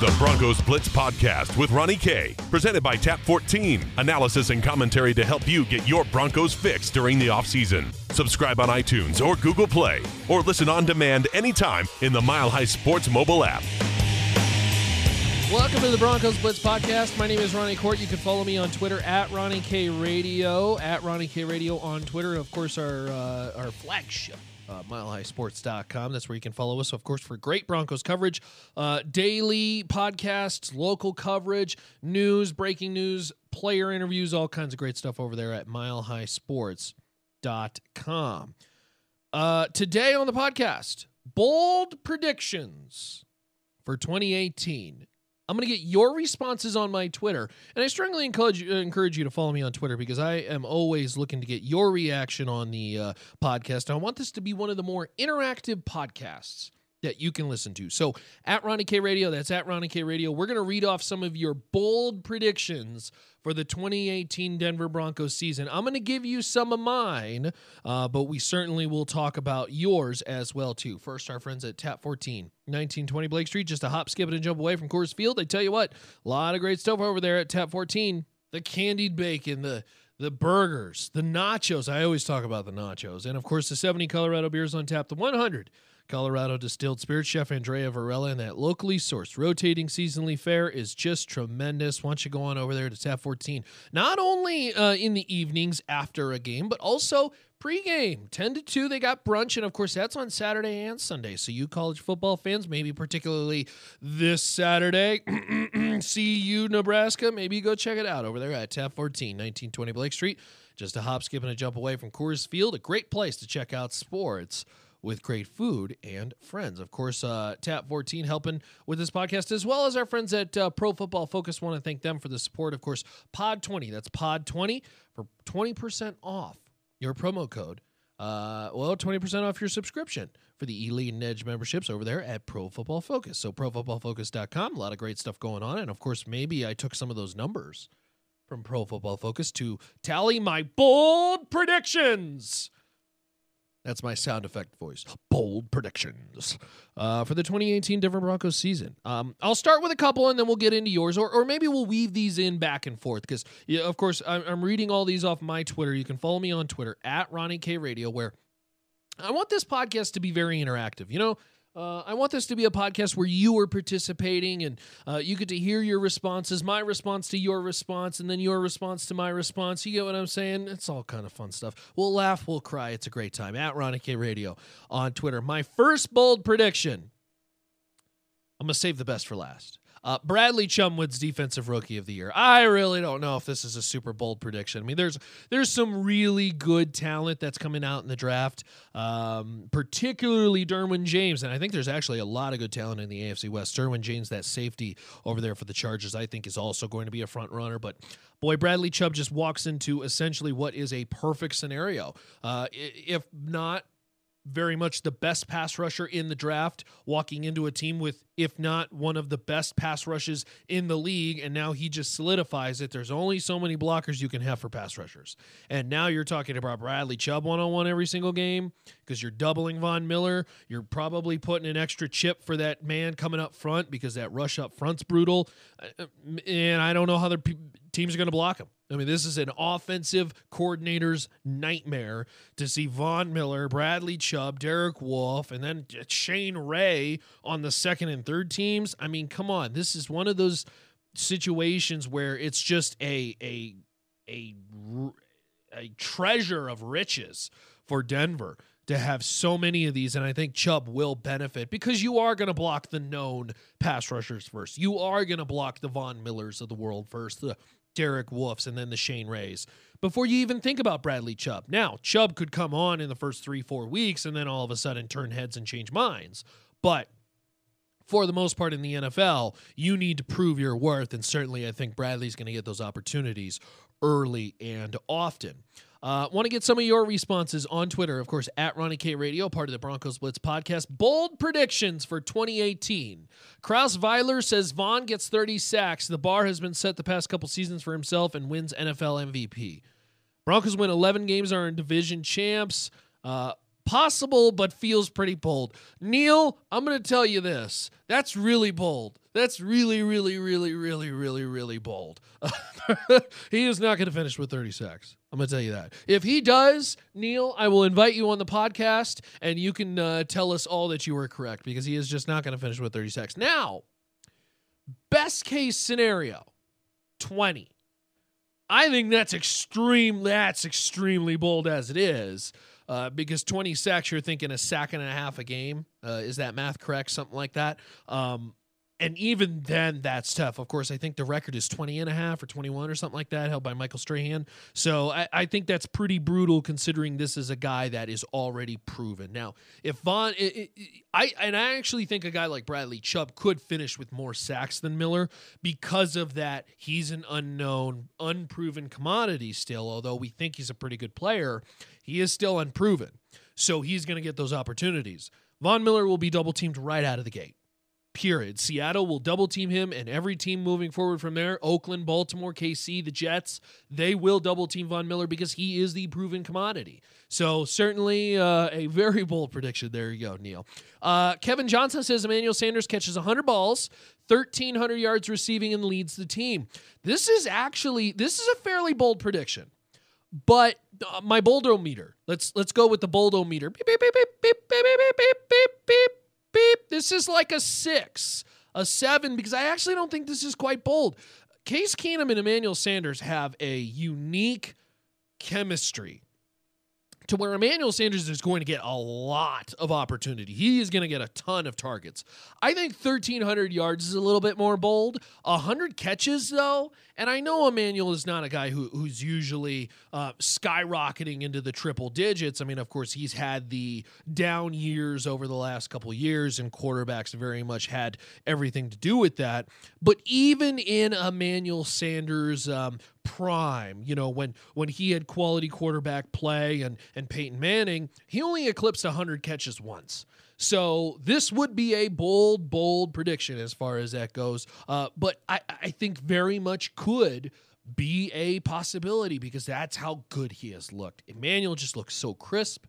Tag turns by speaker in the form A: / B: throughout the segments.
A: The Broncos Blitz Podcast with Ronnie K, presented by Tap 14. Analysis and commentary to help you get your Broncos fixed during the offseason. Subscribe on iTunes or Google Play, or listen on demand anytime in the Mile High Sports mobile app.
B: Welcome to the Broncos Blitz podcast. My name is Ronnie Kohrt. You can follow me on Twitter at Ronnie K Radio, at Ronnie K Radio on Twitter. Of course, our uh, our flagship, uh, milehighsports.com. That's where you can follow us, of course, for great Broncos coverage, uh, daily podcasts, local coverage, news, breaking news, player interviews, all kinds of great stuff over there at milehighsports.com. Uh, today on the podcast, bold predictions for 2018. I'm going to get your responses on my Twitter. And I strongly encourage, encourage you to follow me on Twitter because I am always looking to get your reaction on the uh, podcast. I want this to be one of the more interactive podcasts that you can listen to. So at Ronnie K Radio, that's at Ronnie K Radio, we're going to read off some of your bold predictions for the 2018 Denver Broncos season. I'm going to give you some of mine, uh, but we certainly will talk about yours as well too. First, our friends at Tap 14, 1920 Blake Street, just a hop, skip, and a jump away from Coors Field. I tell you what, a lot of great stuff over there at Tap 14. The candied bacon, the the burgers, the nachos. I always talk about the nachos, and of course the 70 Colorado beers on tap. The 100 Colorado Distilled Spirits Chef Andrea Varela and that locally sourced rotating seasonally fair is just tremendous. Why don't you go on over there to Tap 14? Not only uh, in the evenings after a game, but also pregame 10 to 2 they got brunch and of course that's on saturday and sunday so you college football fans maybe particularly this saturday see you nebraska maybe go check it out over there at tap 14 1920 blake street just a hop skip and a jump away from coors field a great place to check out sports with great food and friends. Of course, uh, Tap 14 helping with this podcast, as well as our friends at uh, Pro Football Focus. Want to thank them for the support. Of course, Pod 20, that's Pod 20 for 20% off your promo code. Uh, well, 20% off your subscription for the Elite and Edge memberships over there at Pro Football Focus. So, profootballfocus.com, a lot of great stuff going on. And of course, maybe I took some of those numbers from Pro Football Focus to tally my bold predictions that's my sound effect voice. Bold predictions uh, for the 2018 Denver Broncos season. Um, I'll start with a couple and then we'll get into yours, or, or maybe we'll weave these in back and forth because, yeah, of course, I'm, I'm reading all these off my Twitter. You can follow me on Twitter at Ronnie K Radio, where I want this podcast to be very interactive. You know, uh, I want this to be a podcast where you are participating and uh, you get to hear your responses, my response to your response, and then your response to my response. You get what I'm saying? It's all kind of fun stuff. We'll laugh, we'll cry. It's a great time. At Ronnie K Radio on Twitter. My first bold prediction I'm going to save the best for last. Uh, Bradley Chubb wins defensive rookie of the year. I really don't know if this is a super bold prediction. I mean, there's there's some really good talent that's coming out in the draft, um, particularly Derwin James, and I think there's actually a lot of good talent in the AFC West. Derwin James, that safety over there for the Chargers, I think is also going to be a front runner. But boy, Bradley Chubb just walks into essentially what is a perfect scenario. Uh, if not very much the best pass rusher in the draft, walking into a team with, if not one of the best pass rushes in the league. And now he just solidifies it. There's only so many blockers you can have for pass rushers. And now you're talking about Bradley Chubb one on one every single game because you're doubling Von Miller. You're probably putting an extra chip for that man coming up front because that rush up front's brutal. Uh, and I don't know how the teams are going to block him. I mean, this is an offensive coordinator's nightmare to see Von Miller, Bradley Chubb, Derek Wolfe, and then Shane Ray on the second and third teams. I mean, come on. This is one of those situations where it's just a a a a treasure of riches for Denver to have so many of these, and I think Chubb will benefit because you are going to block the known pass rushers first. You are going to block the Von Millers of the world first, the Derek Wolfes, and then the Shane Rays before you even think about Bradley Chubb. Now, Chubb could come on in the first three, four weeks and then all of a sudden turn heads and change minds. But for the most part in the NFL, you need to prove your worth. And certainly, I think Bradley's going to get those opportunities early and often. Uh, Want to get some of your responses on Twitter, of course, at Ronnie K Radio, part of the Broncos Blitz podcast. Bold predictions for 2018. Kraus Weiler says Von gets 30 sacks. The bar has been set the past couple seasons for himself and wins NFL MVP. Broncos win 11 games, are in division champs. Uh, possible, but feels pretty bold. Neil, I'm going to tell you this. That's really bold. That's really, really, really, really, really, really bold. he is not going to finish with 30 sacks. I'm going to tell you that. If he does, Neil, I will invite you on the podcast and you can uh, tell us all that you were correct because he is just not going to finish with 30 sacks. Now, best case scenario 20. I think that's extreme. That's extremely bold as it is, uh, because 20 sacks, you're thinking a sack and a half a game. Uh, is that math correct? Something like that. Um, and even then that's tough. Of course i think the record is 20 and a half or 21 or something like that held by michael strahan. So i, I think that's pretty brutal considering this is a guy that is already proven. Now if von it, it, i and i actually think a guy like bradley chubb could finish with more sacks than miller because of that he's an unknown unproven commodity still although we think he's a pretty good player he is still unproven. So he's going to get those opportunities. Von miller will be double teamed right out of the gate period. Seattle will double team him, and every team moving forward from there Oakland, Baltimore, KC, the Jets they will double team Von Miller because he is the proven commodity. So, certainly uh, a very bold prediction. There you go, Neil. Uh, Kevin Johnson says Emmanuel Sanders catches 100 balls. 1300 yards receiving and leads the team. This is actually this is a fairly bold prediction. But uh, my boldometer. Let's let's go with the boldometer. Beep beep beep beep beep beep beep beep beep beep beep. This is like a six, a seven, because I actually don't think this is quite bold. Case Keenum and Emmanuel Sanders have a unique chemistry to where Emmanuel Sanders is going to get a lot of opportunity. He is going to get a ton of targets. I think 1,300 yards is a little bit more bold. 100 catches, though, and I know Emmanuel is not a guy who, who's usually uh, skyrocketing into the triple digits. I mean, of course, he's had the down years over the last couple years, and quarterbacks very much had everything to do with that. But even in Emmanuel Sanders' um, prime, you know, when when he had quality quarterback play and and Peyton Manning, he only eclipsed 100 catches once. So this would be a bold, bold prediction as far as that goes. Uh, but I, I think very much could be a possibility because that's how good he has looked. Emmanuel just looks so crisp.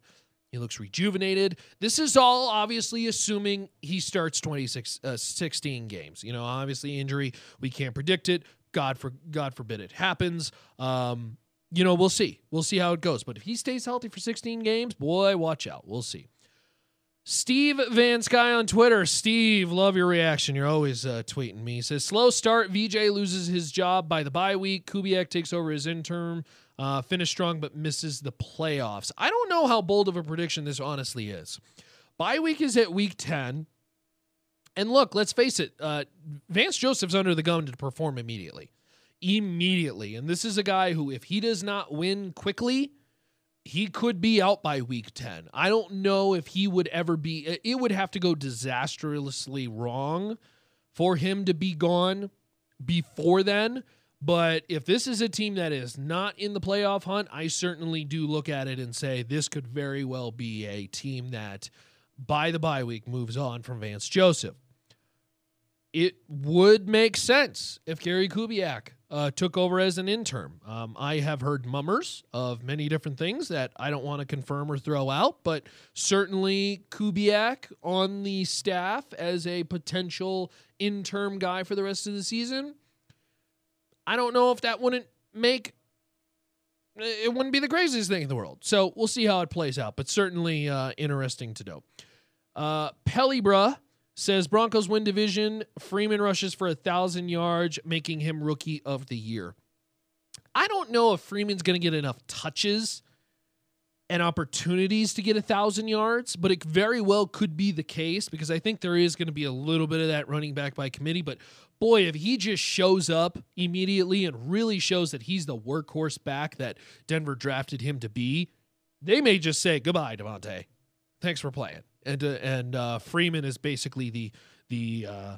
B: He looks rejuvenated. This is all obviously assuming he starts 26, uh, 16 games. You know, obviously injury, we can't predict it. God for God forbid it happens. Um, you know, we'll see. We'll see how it goes. But if he stays healthy for 16 games, boy, watch out. We'll see. Steve Van Sky on Twitter. Steve, love your reaction. You're always uh, tweeting me. He says, slow start. VJ loses his job by the bye week. Kubiak takes over his interim. Uh, finish strong, but misses the playoffs. I don't know how bold of a prediction this honestly is. Bye week is at week 10. And look, let's face it, uh, Vance Joseph's under the gun to perform immediately. Immediately. And this is a guy who, if he does not win quickly, he could be out by week 10. I don't know if he would ever be, it would have to go disastrously wrong for him to be gone before then. But if this is a team that is not in the playoff hunt, I certainly do look at it and say this could very well be a team that by the bye week moves on from Vance Joseph. It would make sense if Gary Kubiak uh, took over as an interim. Um, I have heard mummers of many different things that I don't want to confirm or throw out, but certainly Kubiak on the staff as a potential interim guy for the rest of the season. I don't know if that wouldn't make it wouldn't be the craziest thing in the world. So we'll see how it plays out, but certainly uh, interesting to know. Uh, Pelibra says Broncos win division. Freeman rushes for a thousand yards, making him rookie of the year. I don't know if Freeman's going to get enough touches and opportunities to get a thousand yards, but it very well could be the case because I think there is going to be a little bit of that running back by committee. But boy, if he just shows up immediately and really shows that he's the workhorse back that Denver drafted him to be, they may just say goodbye, Devontae. Thanks for playing and uh, and uh, Freeman is basically the the uh,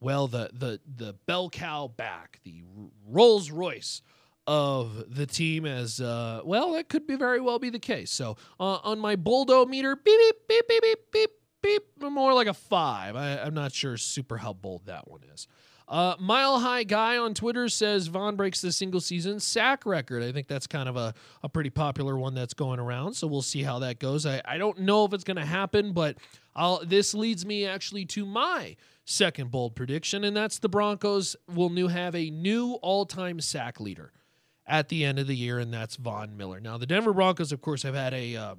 B: well the the the bell cow back, the Rolls Royce of the team as uh, well. That could be very well be the case. So uh, on my Boldo meter, beep beep beep beep beep beep beep, more like a five. I, I'm not sure super how bold that one is. Uh, Mile High Guy on Twitter says Von breaks the single season sack record. I think that's kind of a, a pretty popular one that's going around. So we'll see how that goes. I, I don't know if it's going to happen, but I'll, this leads me actually to my second bold prediction, and that's the Broncos will new have a new all time sack leader at the end of the year, and that's Von Miller. Now, the Denver Broncos, of course, have had a, uh,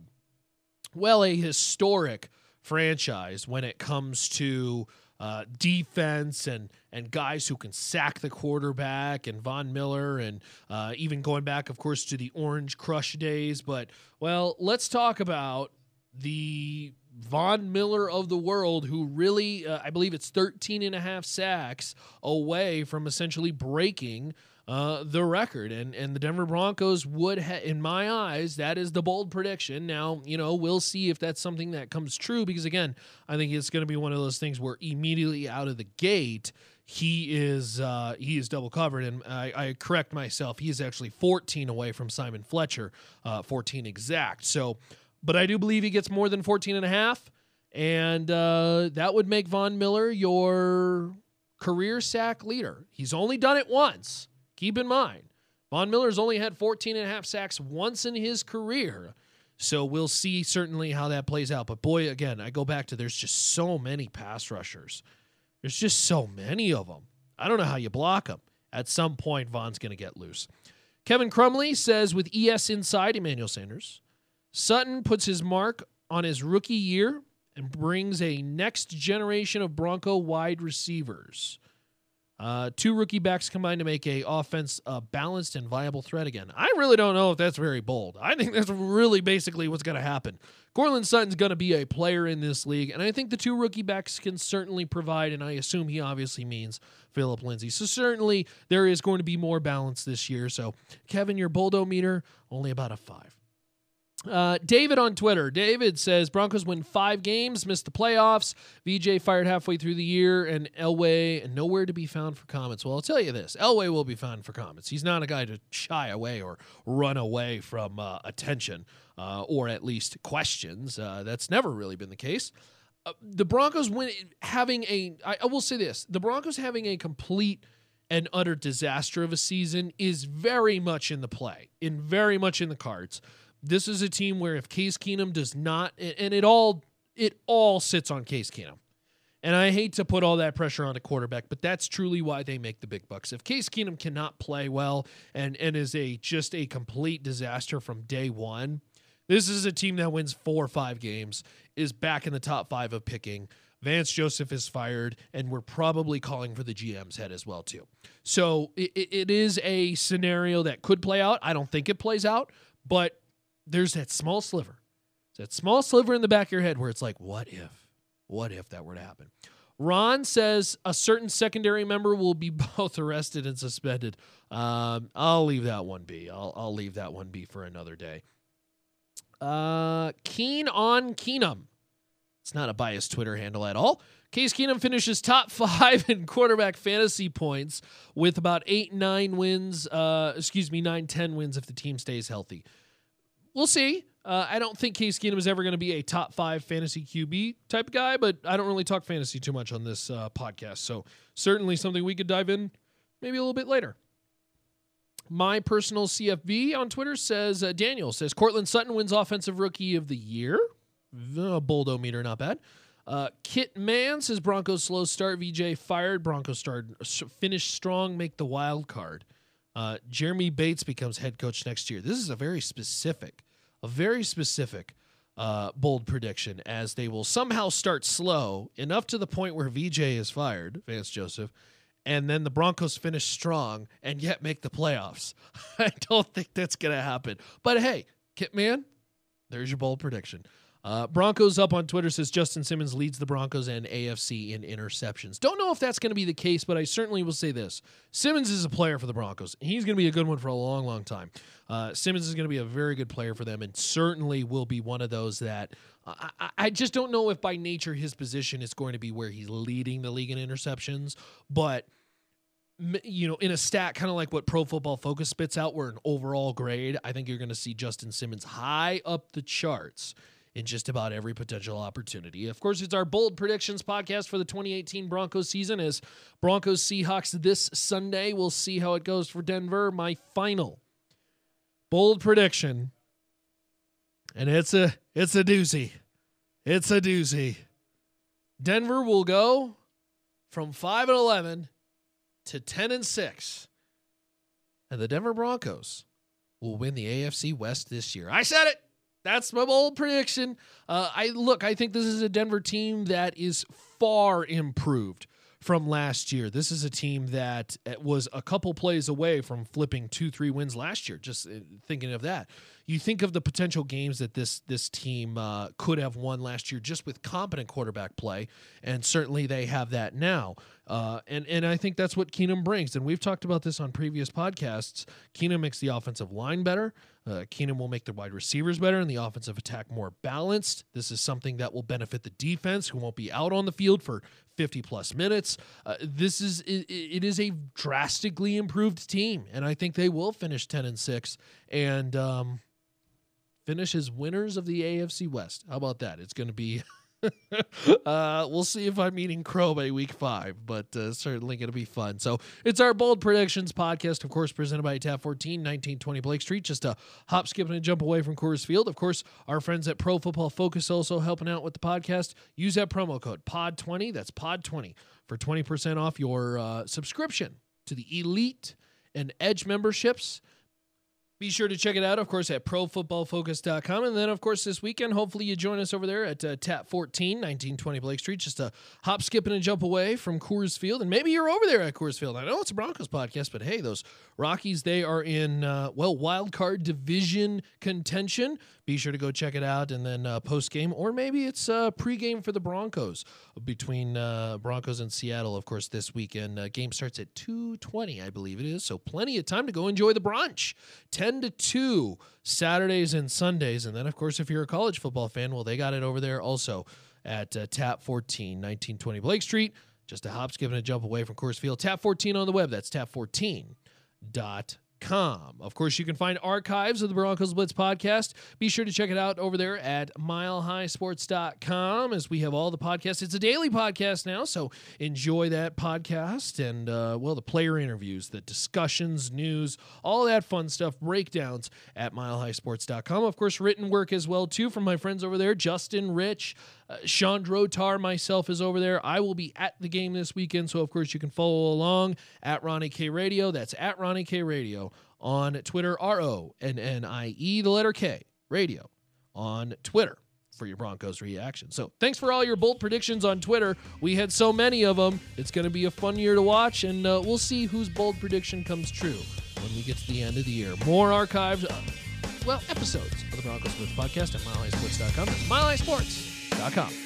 B: well, a historic franchise when it comes to uh, defense and and guys who can sack the quarterback and Von Miller and uh, even going back, of course, to the Orange Crush days. But well, let's talk about the Von Miller of the world, who really, uh, I believe it's 13 and a half sacks away from essentially breaking uh, the record. And and the Denver Broncos would, ha- in my eyes, that is the bold prediction. Now, you know, we'll see if that's something that comes true because again, I think it's going to be one of those things where immediately out of the gate. He is uh, he is double covered, and I, I, correct myself. He is actually 14 away from Simon Fletcher, uh, 14 exact. So, but I do believe he gets more than 14 and a half, and uh, that would make Von Miller your career sack leader. He's only done it once. Keep in mind, Von Miller's only had 14 and a half sacks once in his career. So we'll see certainly how that plays out. But boy, again, I go back to there's just so many pass rushers. There's just so many of them. I don't know how you block them. At some point, Von's going to get loose. Kevin Crumley says with ES inside, Emmanuel Sanders, Sutton puts his mark on his rookie year and brings a next generation of Bronco wide receivers. Uh, two rookie backs combined to make a offense a balanced and viable threat again. I really don't know if that's very bold. I think that's really basically what's going to happen. Courtland Sutton's going to be a player in this league, and I think the two rookie backs can certainly provide, and I assume he obviously means Phillip Lindsay. So certainly there is going to be more balance this year. So Kevin, your Boldo meter only about a five. Uh, David on Twitter. David says Broncos win five games, missed the playoffs. VJ fired halfway through the year, and Elway nowhere to be found for comments. Well, I'll tell you this: Elway will be found for comments. He's not a guy to shy away or run away from uh, attention uh, or at least questions. Uh, that's never really been the case. Uh, the Broncos win having a. I, I will say this: the Broncos having a complete and utter disaster of a season is very much in the play, in very much in the cards this is a team where if Case Keenum does not, and it all it all sits on Case Keenum. And I hate to put all that pressure on a quarterback, but that's truly why they make the big bucks. If Case Keenum cannot play well and and is a just a complete disaster from day one, this is a team that wins four or five games, is back in the top five of picking. Vance Joseph is fired, and we're probably calling for the GM's head as well too. So it, it is a scenario that could play out. I don't think it plays out, but there's that small sliver, that small sliver in the back of your head where it's like, what if? What if that were to happen? Ron says a certain secondary member will be both arrested and suspended. Um, I'll leave that one be. I'll, I'll leave that one be for another day. Uh, Keen on Keenum. It's not a biased Twitter handle at all. Case Keenum finishes top five in quarterback fantasy points with about eight, nine wins. Uh, excuse me, nine, ten wins if the team stays healthy we'll see. Uh, I don't think Case Keenum is ever going to be a top five fantasy QB type guy, but I don't really talk fantasy too much on this uh, podcast. So certainly something we could dive in maybe a little bit later. My personal CFB on Twitter says uh, Daniel says Courtland Sutton wins Offensive Rookie of the Year. Boldo meter, not bad. Uh, Kit Man says Broncos slow start. VJ fired. Broncos start finish strong. Make the wild card. Uh, Jeremy Bates becomes head coach next year. This is a very specific, a very specific uh, bold prediction, as they will somehow start slow enough to the point where VJ is fired, Vance Joseph, and then the Broncos finish strong and yet make the playoffs. I don't think that's going to happen. But hey, Kitman, there's your bold prediction. Uh, Broncos up on Twitter says Justin Simmons leads the Broncos and AFC in interceptions. Don't know if that's going to be the case, but I certainly will say this: Simmons is a player for the Broncos. He's going to be a good one for a long, long time. Uh, Simmons is going to be a very good player for them, and certainly will be one of those that I, I just don't know if by nature his position is going to be where he's leading the league in interceptions, but you know, in a stat kind of like what Pro Football Focus spits out, where an overall grade, I think you're going to see Justin Simmons high up the charts in just about every potential opportunity. Of course, it's our bold predictions podcast for the 2018 Broncos season as Broncos Seahawks this Sunday. We'll see how it goes for Denver. My final bold prediction and it's a it's a doozy. It's a doozy. Denver will go from 5 and 11 to 10 and 6. And the Denver Broncos will win the AFC West this year. I said it. That's my bold prediction. Uh, I look. I think this is a Denver team that is far improved from last year. This is a team that uh, was a couple plays away from flipping two, three wins last year. Just uh, thinking of that, you think of the potential games that this this team uh, could have won last year just with competent quarterback play, and certainly they have that now. Uh, and and I think that's what Keenum brings. And we've talked about this on previous podcasts. Keenum makes the offensive line better. Uh, Keenum will make the wide receivers better and the offensive attack more balanced. This is something that will benefit the defense, who won't be out on the field for 50 plus minutes. Uh, this is it, it is a drastically improved team, and I think they will finish 10 and six and um, finish as winners of the AFC West. How about that? It's going to be. uh, we'll see if I'm eating crow by week five, but uh, certainly going to be fun. So it's our bold predictions podcast, of course, presented by Tap 14, 1920 Blake Street. Just a hop, skip, and a jump away from Coors Field. Of course, our friends at Pro Football Focus also helping out with the podcast. Use that promo code POD20. That's POD20 for 20% off your uh, subscription to the Elite and Edge memberships. Be sure to check it out, of course, at profootballfocus.com. And then, of course, this weekend, hopefully you join us over there at uh, TAP 14, 1920 Blake Street. Just a hop, skip, and a jump away from Coors Field. And maybe you're over there at Coors Field. I know it's a Broncos podcast, but hey, those Rockies, they are in, uh, well, wild card division contention. Be sure to go check it out. And then uh, post game, or maybe it's uh, pre-game for the Broncos between uh, Broncos and Seattle, of course, this weekend. Uh, game starts at 2.20, I believe it is. So plenty of time to go enjoy the brunch. 10 to 2 Saturdays and Sundays. And then, of course, if you're a college football fan, well, they got it over there also at uh, Tap 14, 1920 Blake Street. Just a hop, skip, and a jump away from Coors Field. Tap 14 on the web. That's tap14.com. Of course, you can find archives of the Broncos Blitz podcast. Be sure to check it out over there at milehighsports.com as we have all the podcasts. It's a daily podcast now, so enjoy that podcast and, uh, well, the player interviews, the discussions, news, all that fun stuff, breakdowns at milehighsports.com. Of course, written work as well, too, from my friends over there, Justin Rich. Uh, Sean Drotar, myself, is over there. I will be at the game this weekend, so of course you can follow along at Ronnie K Radio. That's at Ronnie K Radio on Twitter, R O N N I E, the letter K, radio on Twitter for your Broncos reaction. So thanks for all your bold predictions on Twitter. We had so many of them. It's going to be a fun year to watch, and uh, we'll see whose bold prediction comes true when we get to the end of the year. More archives, uh, well, episodes of the Broncos Blitz podcast at milehighsports.com. That's milehighsports.com.